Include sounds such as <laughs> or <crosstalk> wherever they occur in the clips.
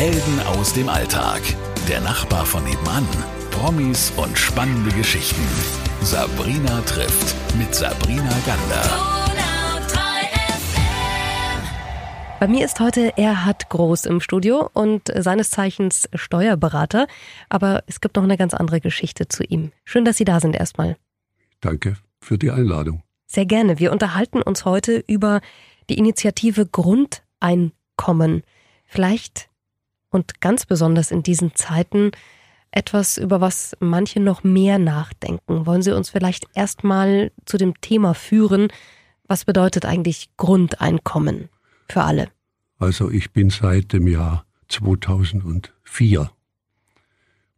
Helden aus dem Alltag. Der Nachbar von nebenan. Promis und spannende Geschichten. Sabrina trifft mit Sabrina Gander. Bei mir ist heute Erhard Groß im Studio und seines Zeichens Steuerberater. Aber es gibt noch eine ganz andere Geschichte zu ihm. Schön, dass Sie da sind erstmal. Danke für die Einladung. Sehr gerne. Wir unterhalten uns heute über die Initiative Grundeinkommen. Vielleicht und ganz besonders in diesen Zeiten etwas, über was manche noch mehr nachdenken. Wollen Sie uns vielleicht erstmal zu dem Thema führen? Was bedeutet eigentlich Grundeinkommen? für alle? Also ich bin seit dem Jahr 2004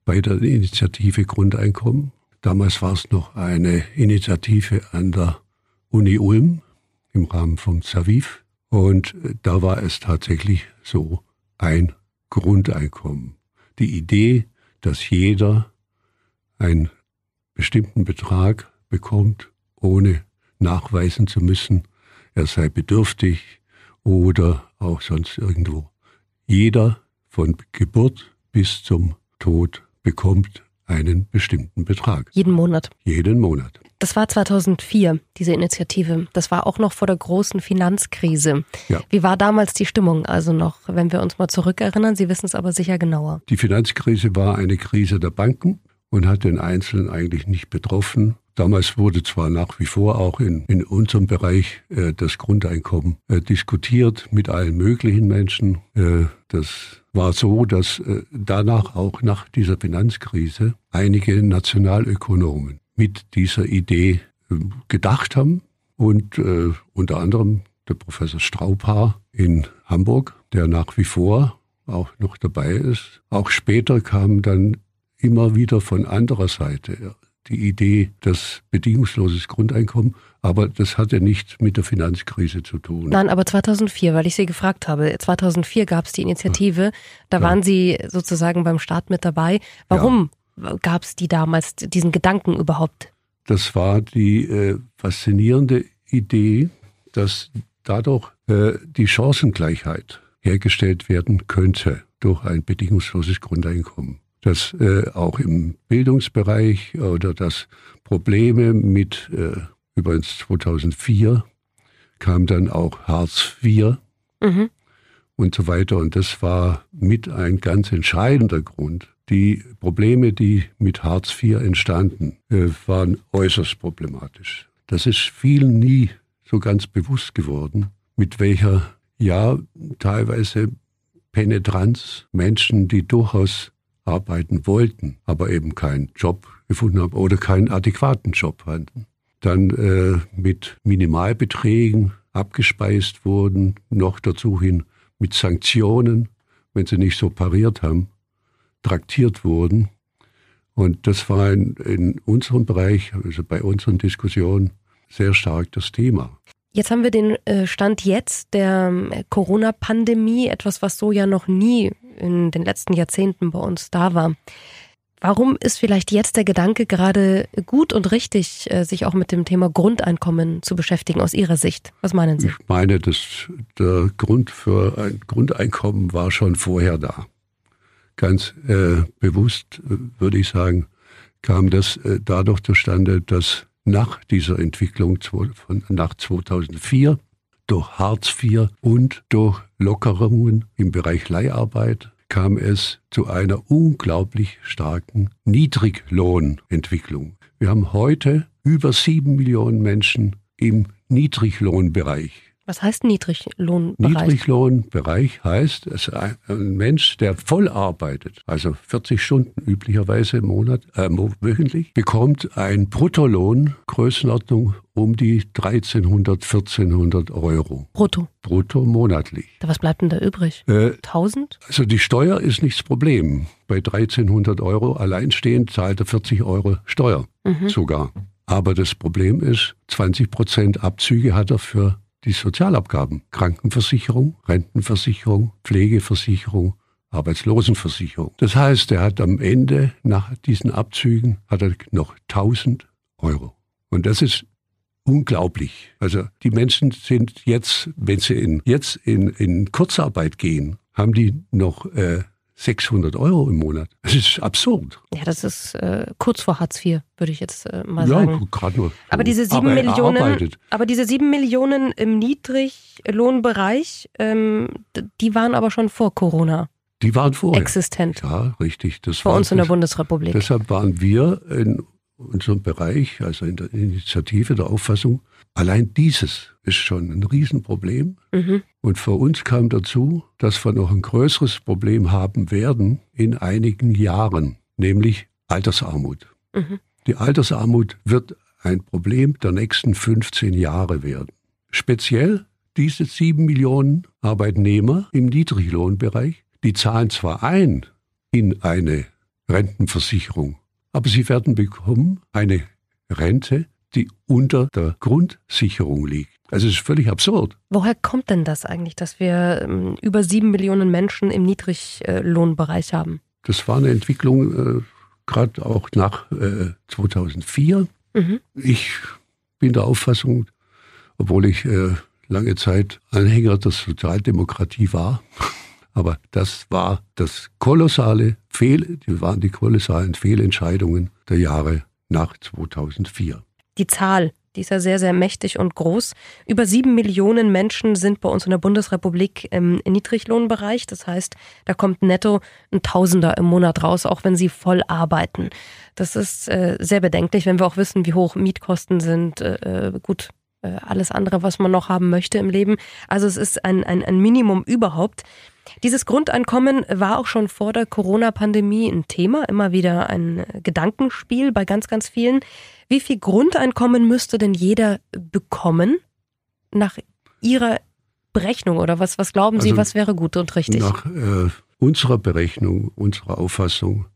bei der Initiative Grundeinkommen. Damals war es noch eine Initiative an der Uni Ulm im Rahmen vom Zaviv. Und da war es tatsächlich so ein Grundeinkommen. Die Idee, dass jeder einen bestimmten Betrag bekommt, ohne nachweisen zu müssen, er sei bedürftig, oder auch sonst irgendwo. Jeder von Geburt bis zum Tod bekommt einen bestimmten Betrag. Jeden Monat. Jeden Monat. Das war 2004, diese Initiative. Das war auch noch vor der großen Finanzkrise. Ja. Wie war damals die Stimmung? Also noch, wenn wir uns mal zurückerinnern, Sie wissen es aber sicher genauer. Die Finanzkrise war eine Krise der Banken und hat den Einzelnen eigentlich nicht betroffen. Damals wurde zwar nach wie vor auch in, in unserem Bereich äh, das Grundeinkommen äh, diskutiert mit allen möglichen Menschen. Äh, das war so, dass äh, danach auch nach dieser Finanzkrise einige Nationalökonomen mit dieser Idee äh, gedacht haben und äh, unter anderem der Professor Straubhaar in Hamburg, der nach wie vor auch noch dabei ist. Auch später kamen dann immer wieder von anderer Seite die Idee, das bedingungsloses Grundeinkommen, aber das hatte nichts mit der Finanzkrise zu tun. Nein, aber 2004, weil ich Sie gefragt habe, 2004 gab es die Initiative, da ja. waren Sie sozusagen beim Start mit dabei. Warum ja. Gab es die damals, diesen Gedanken überhaupt? Das war die äh, faszinierende Idee, dass dadurch äh, die Chancengleichheit hergestellt werden könnte durch ein bedingungsloses Grundeinkommen dass äh, auch im Bildungsbereich oder dass Probleme mit, äh, übrigens 2004 kam dann auch Hartz IV mhm. und so weiter. Und das war mit ein ganz entscheidender Grund. Die Probleme, die mit Hartz IV entstanden, äh, waren äußerst problematisch. Das ist vielen nie so ganz bewusst geworden, mit welcher, ja, teilweise Penetranz Menschen, die durchaus arbeiten wollten, aber eben keinen Job gefunden haben oder keinen adäquaten Job hatten, dann äh, mit Minimalbeträgen abgespeist wurden, noch dazu hin mit Sanktionen, wenn sie nicht so pariert haben, traktiert wurden. Und das war in, in unserem Bereich, also bei unseren Diskussionen, sehr stark das Thema. Jetzt haben wir den äh, Stand jetzt der ähm, Corona-Pandemie, etwas, was so ja noch nie in den letzten Jahrzehnten bei uns da war. Warum ist vielleicht jetzt der Gedanke gerade gut und richtig, äh, sich auch mit dem Thema Grundeinkommen zu beschäftigen aus Ihrer Sicht? Was meinen Sie? Ich meine, dass der Grund für ein Grundeinkommen war schon vorher da. Ganz äh, bewusst würde ich sagen, kam das äh, dadurch zustande, dass nach dieser Entwicklung von, nach 2004 durch Hartz IV und durch Lockerungen im Bereich Leiharbeit kam es zu einer unglaublich starken Niedriglohnentwicklung. Wir haben heute über sieben Millionen Menschen im Niedriglohnbereich. Was heißt Niedriglohnbereich? Niedriglohnbereich heißt, dass ein Mensch, der voll arbeitet, also 40 Stunden üblicherweise im Monat, äh, wöchentlich, bekommt ein Bruttolohn Größenordnung um die 1300, 1400 Euro. Brutto? Brutto monatlich. Was bleibt denn da übrig? Äh, 1000? Also die Steuer ist nicht das Problem. Bei 1300 Euro alleinstehend zahlt er 40 Euro Steuer mhm. sogar. Aber das Problem ist, 20 Prozent Abzüge hat er für die Sozialabgaben, Krankenversicherung, Rentenversicherung, Pflegeversicherung, Arbeitslosenversicherung. Das heißt, er hat am Ende nach diesen Abzügen hat er noch 1000 Euro. Und das ist unglaublich. Also die Menschen sind jetzt, wenn sie in, jetzt in, in Kurzarbeit gehen, haben die noch äh, 600 Euro im Monat. Das ist absurd. Ja, das ist äh, kurz vor Hartz IV, würde ich jetzt äh, mal sagen. Ja, gerade nur. Aber diese sieben aber Millionen, arbeitet. aber diese sieben Millionen im Niedriglohnbereich, ähm, die waren aber schon vor Corona Die waren vorher. existent. Ja, richtig. Das Bei uns in der Bundesrepublik. Deshalb waren wir in unserem Bereich, also in der Initiative der Auffassung, allein dieses ist schon ein Riesenproblem. Mhm. Und für uns kam dazu, dass wir noch ein größeres Problem haben werden in einigen Jahren, nämlich Altersarmut. Mhm. Die Altersarmut wird ein Problem der nächsten 15 Jahre werden. Speziell diese sieben Millionen Arbeitnehmer im Niedriglohnbereich, die zahlen zwar ein in eine Rentenversicherung, aber sie werden bekommen eine Rente, die unter der Grundsicherung liegt. Also es ist völlig absurd. Woher kommt denn das eigentlich, dass wir ähm, über sieben Millionen Menschen im Niedriglohnbereich haben? Das war eine Entwicklung, äh, gerade auch nach äh, 2004. Mhm. Ich bin der Auffassung, obwohl ich äh, lange Zeit Anhänger der Sozialdemokratie war, <laughs> aber das war das kolossale Fehl, die waren die kolossalen Fehlentscheidungen der Jahre nach 2004. Die Zahl, die ist ja sehr, sehr mächtig und groß. Über sieben Millionen Menschen sind bei uns in der Bundesrepublik im Niedriglohnbereich. Das heißt, da kommt netto ein Tausender im Monat raus, auch wenn sie voll arbeiten. Das ist äh, sehr bedenklich, wenn wir auch wissen, wie hoch Mietkosten sind. Äh, äh, gut, äh, alles andere, was man noch haben möchte im Leben. Also es ist ein, ein, ein Minimum überhaupt. Dieses Grundeinkommen war auch schon vor der Corona-Pandemie ein Thema, immer wieder ein Gedankenspiel bei ganz, ganz vielen. Wie viel Grundeinkommen müsste denn jeder bekommen nach Ihrer Berechnung oder was, was glauben Sie, Also was wäre gut und richtig? Nach äh, unserer Berechnung, unserer Auffassung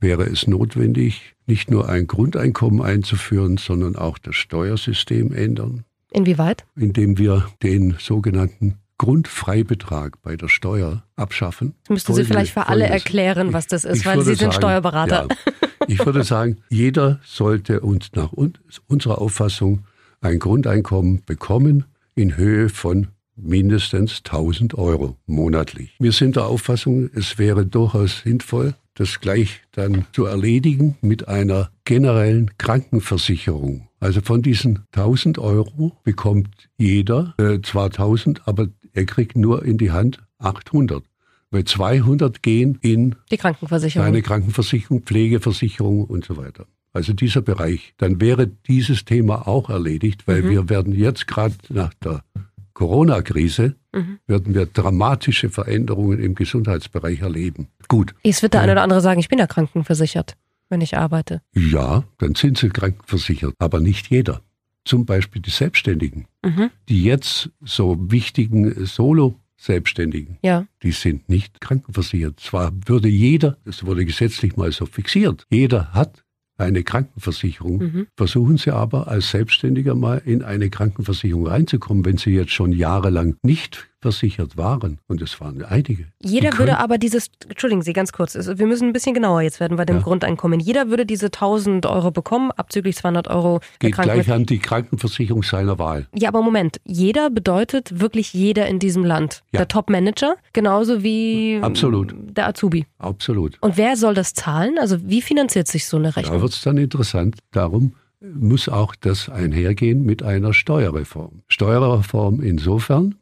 wäre es notwendig, nicht nur ein Grundeinkommen einzuführen, sondern auch das Steuersystem ändern, Inwieweit? indem wir den sogenannten Grundfreibetrag bei der Steuer abschaffen. Das müssten Sie vielleicht für alle erklären, was das ist, Ich weil Sie sind sagen, Steuerberater. Ja, <laughs> ich würde sagen, jeder sollte uns nach un unserer Auffassung ein Grundeinkommen bekommen in Höhe von mindestens 1000 Euro monatlich. Wir sind der Auffassung, es wäre durchaus sinnvoll, das gleich dann zu erledigen mit einer generellen Krankenversicherung. Also von diesen 1000 Euro bekommt jeder äh, zwar 1000, aber er kriegt nur in die Hand 800. Weil 200 gehen in Die Krankenversicherung. eine Krankenversicherung, Pflegeversicherung und so weiter. Also dieser Bereich. Dann wäre dieses Thema auch erledigt, weil wir werden jetzt gerade nach der Corona-Krise, werden wir dramatische Veränderungen im Gesundheitsbereich erleben. Gut, Es wird der eine oder andere sagen, ich bin ja krankenversichert, wenn ich arbeite. ja, dann sind sie krankenversichert, aber nicht jeder. Zum Beispiel die Selbstständigen, Mhm. die jetzt so wichtigen Solo-Selbstständigen, Ja. die sind nicht krankenversichert. Zwar würde jeder, das wurde gesetzlich mal so fixiert, jeder hat eine Krankenversicherung. Mhm. Versuchen Sie aber als Selbstständiger mal in eine Krankenversicherung reinzukommen, wenn Sie jetzt schon jahrelang nicht versichert waren. Und es waren einige. Jeder Die würde können- aber dieses, entschuldigen Sie ganz kurz, es- wir müssen ein bisschen genauer jetzt werden bei dem Ja. Grundeinkommen. Jeder würde diese 1000 Euro bekommen, abzüglich 200 Euro Geht gleich an die Krankenversicherung seiner Wahl. Ja, aber Moment, jeder bedeutet wirklich jeder in diesem Land. Ja. Der Top-Manager, genauso wie Absolut. der Azubi. Absolut. Und wer soll das zahlen? Also wie finanziert sich so eine Da Rechnung? wird es dann interessant. Darum muss auch das einhergehen mit einer Steuerreform. Steuerreform insofern,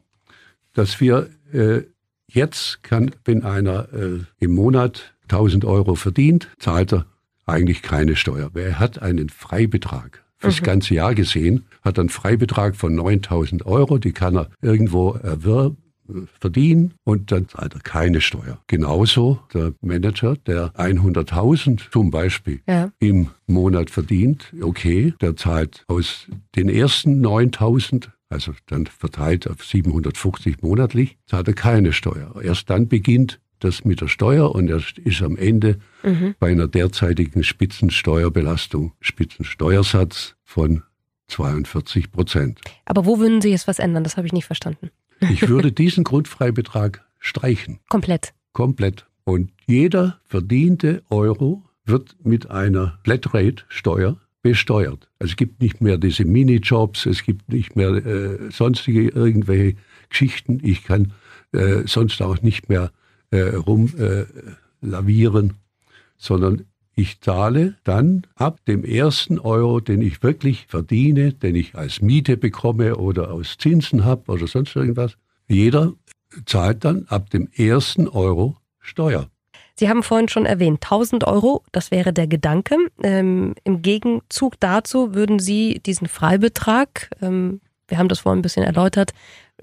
dass wir äh, jetzt kann, wenn einer äh, im Monat 1000 Euro verdient, zahlt er eigentlich keine Steuer. Wer hat einen Freibetrag fürs ganze Jahr gesehen, hat einen Freibetrag von 9000 Euro, die kann er irgendwo erwerben verdienen und dann zahlt er keine Steuer. Genauso der Manager, der 100.000 zum Beispiel Ja. im Monat verdient, okay, der zahlt aus den ersten 9.000, also dann verteilt auf 750 monatlich, zahlt er keine Steuer. Erst dann beginnt das mit der Steuer und er ist am Ende bei einer derzeitigen Spitzensteuerbelastung, Spitzensteuersatz von 42 Prozent. Aber wo würden Sie jetzt was ändern? Das habe ich nicht verstanden. Ich <laughs> würde diesen Grundfreibetrag streichen, Komplett. komplett. Und jeder verdiente Euro wird mit einer Flatrate-Steuer besteuert. Also es gibt nicht mehr diese Minijobs, es gibt nicht mehr äh, sonstige irgendwelche Geschichten. Ich kann äh, sonst auch nicht mehr äh, rumlavieren, äh, sondern ich zahle dann ab dem ersten Euro, den ich wirklich verdiene, den ich als Miete bekomme oder aus Zinsen habe oder sonst irgendwas. Jeder zahlt dann ab dem ersten Euro Steuer. Sie haben vorhin schon erwähnt, 1000 Euro, das wäre der Gedanke. Ähm, Im Gegenzug dazu würden Sie diesen Freibetrag, ähm, wir haben das vorhin ein bisschen erläutert,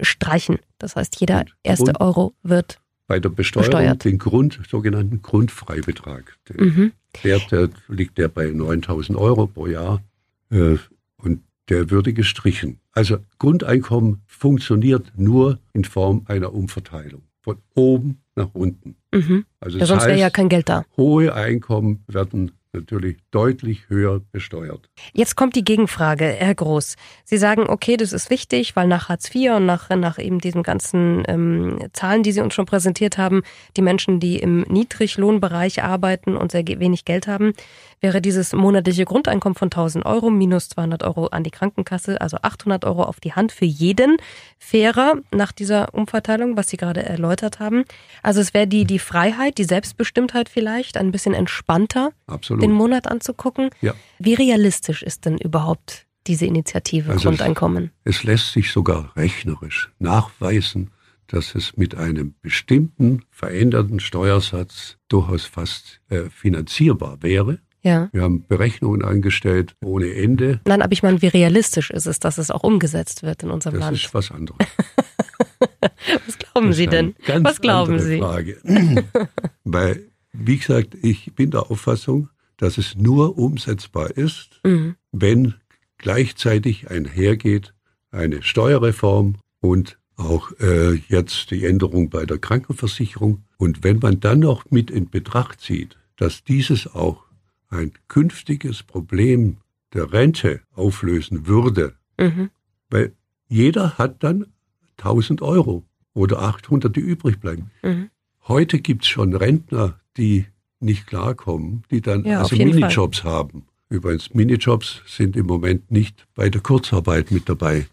streichen. Das heißt, jeder erste Und Euro wird bei der Besteuerung besteuert. den Grund, sogenannten Grundfreibetrag. Der, mhm. der, der liegt der bei 9000 Euro pro Jahr äh, und der würde gestrichen. Also Grundeinkommen funktioniert nur in Form einer Umverteilung von oben nach unten. Mhm. Also ja, sonst wäre ja kein Geld da. Hohe Einkommen werden natürlich deutlich höher besteuert. Jetzt kommt die Gegenfrage, Herr Groß. Sie sagen, okay, das ist wichtig, weil nach Hartz IV und nach, nach eben diesen ganzen ähm, Zahlen, die Sie uns schon präsentiert haben, die Menschen, die im Niedriglohnbereich arbeiten und sehr wenig Geld haben, wäre dieses monatliche Grundeinkommen von 1000 Euro minus 200 Euro an die Krankenkasse, also 800 Euro auf die Hand für jeden, fairer nach dieser Umverteilung, was Sie gerade erläutert haben. Also es wäre die, die Freiheit, die Selbstbestimmtheit vielleicht, ein bisschen entspannter, Absolut. den Monat anzugucken. Ja. Wie realistisch ist denn überhaupt diese Initiative also Grundeinkommen? Es, es lässt sich sogar rechnerisch nachweisen, dass es mit einem bestimmten veränderten Steuersatz durchaus fast äh, finanzierbar wäre. Ja. Wir haben Berechnungen angestellt ohne Ende. Nein, aber ich meine, wie realistisch ist es, dass es auch umgesetzt wird in unserem das Land? Das ist was anderes. <laughs> was glauben Sie denn? was glauben Sie? Frage. <laughs> Weil, wie gesagt, ich bin der Auffassung, dass es nur umsetzbar ist, mhm. wenn gleichzeitig einhergeht eine Steuerreform und auch äh, jetzt die Änderung bei der Krankenversicherung. Und wenn man dann noch mit in Betracht zieht, dass dieses auch ein künftiges Problem der Rente auflösen würde, mhm. weil jeder hat dann 1000 Euro oder 800, die übrig bleiben. Mhm. Heute gibt es schon Rentner, die nicht klarkommen, die dann ja, also Minijobs Fall. haben. Übrigens, Minijobs sind im Moment nicht bei der Kurzarbeit mit dabei.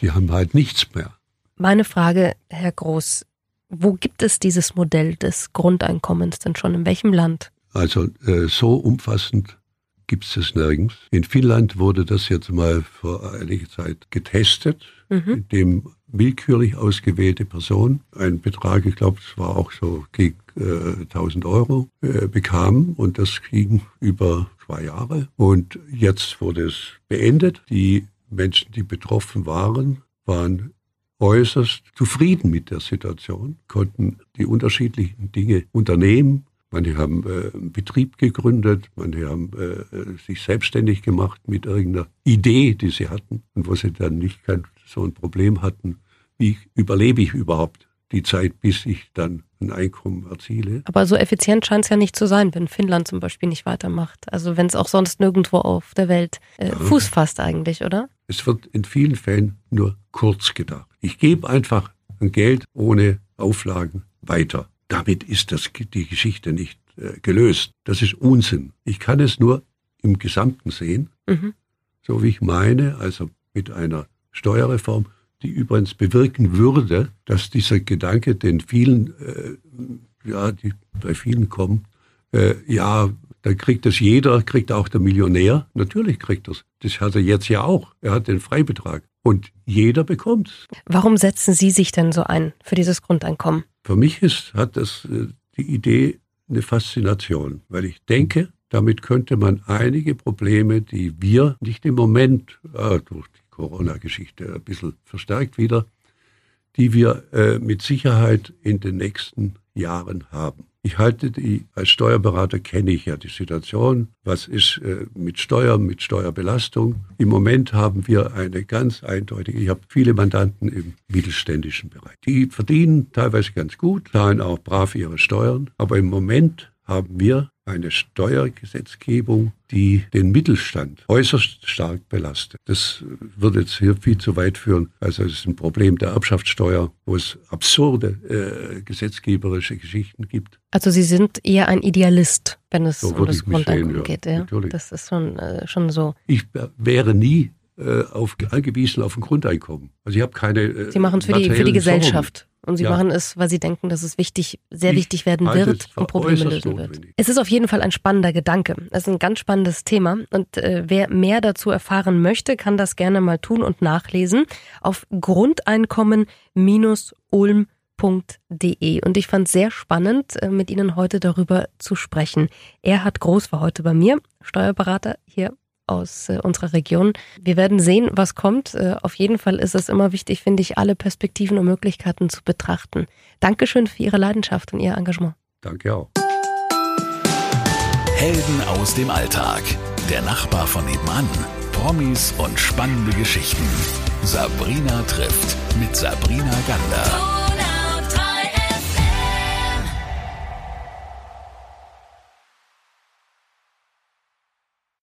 Die haben halt nichts mehr. Meine Frage, Herr Groß, wo gibt es dieses Modell des Grundeinkommens denn schon? In welchem Land? Also äh, so umfassend gibt es das nirgends. In Finnland wurde das jetzt mal vor einiger Zeit getestet, mhm. indem willkürlich ausgewählte Personen einen Betrag, ich glaube, es war auch so gegen äh, 1000 Euro, äh, bekamen und das ging über zwei Jahre. Und jetzt wurde es beendet. Die Menschen, die betroffen waren, waren äußerst zufrieden mit der Situation, konnten die unterschiedlichen Dinge unternehmen, Manche haben äh, einen Betrieb gegründet, manche haben äh, sich selbstständig gemacht mit irgendeiner Idee, die sie hatten und wo sie dann nicht kein, so ein Problem hatten, wie überlebe ich überhaupt die Zeit, bis ich dann ein Einkommen erziele. Aber so effizient scheint es ja nicht zu sein, wenn Finnland zum Beispiel nicht weitermacht. Also wenn es auch sonst nirgendwo auf der Welt äh, ja. Fuß fasst eigentlich, oder? Es wird in vielen Fällen nur kurz gedacht. Ich gebe einfach ein Geld ohne Auflagen weiter. Damit ist das, die Geschichte nicht äh, gelöst. Das ist Unsinn. Ich kann es nur im Gesamten sehen, mhm. so wie ich meine, also mit einer Steuerreform, die übrigens bewirken würde, dass dieser Gedanke, den vielen, äh, ja, die bei vielen kommen, äh, ja, dann kriegt das jeder, kriegt auch der Millionär. Natürlich kriegt das. Das hat er jetzt ja auch. Er hat den Freibetrag. Und jeder bekommt Warum setzen Sie sich denn so ein für dieses Grundeinkommen? Für mich ist, hat das äh, die Idee eine Faszination, weil ich denke, damit könnte man einige Probleme, die wir nicht im Moment äh, durch die Corona-Geschichte ein bisschen verstärkt wieder, die wir äh, mit Sicherheit in den nächsten Jahren haben. Ich halte die, als Steuerberater kenne ich ja die Situation. Was ist äh, mit Steuern, mit Steuerbelastung? Im Moment haben wir eine ganz eindeutige, ich habe viele Mandanten im mittelständischen Bereich. Die verdienen teilweise ganz gut, zahlen auch brav ihre Steuern. Aber im Moment haben wir eine Steuergesetzgebung, die den Mittelstand äußerst stark belastet. Das würde jetzt hier viel zu weit führen. Also es ist ein Problem der Erbschaftssteuer, wo es absurde äh, gesetzgeberische Geschichten gibt. Also Sie sind eher ein Idealist, wenn es so um das Grundeinkommen ja. geht. Ja? Natürlich. Das ist schon, äh, schon so. Ich wäre nie äh, auf, angewiesen auf ein Grundeinkommen. Also ich habe keine. Äh, Sie machen es für die, für die Gesellschaft. Und sie Ja. machen es, weil sie denken, dass es wichtig, sehr Ich wichtig werden wird und Probleme lösen wird. notwendig. Es ist auf jeden Fall ein spannender Gedanke. Es ist ein ganz spannendes Thema. Und äh, wer mehr dazu erfahren möchte, kann das gerne mal tun und nachlesen auf grundeinkommen-ulm.de. Und ich fand es sehr spannend, äh, mit Ihnen heute darüber zu sprechen. Erhard Groß war heute bei mir, Steuerberater hier aus äh, unserer Region. Wir werden sehen, was kommt. Äh, auf jeden Fall ist es immer wichtig, finde ich, alle Perspektiven und Möglichkeiten zu betrachten. Dankeschön für Ihre Leidenschaft und Ihr Engagement. Danke auch. Helden aus dem Alltag. Der Nachbar von nebenan. Promis und spannende Geschichten. Sabrina trifft mit Sabrina Gander.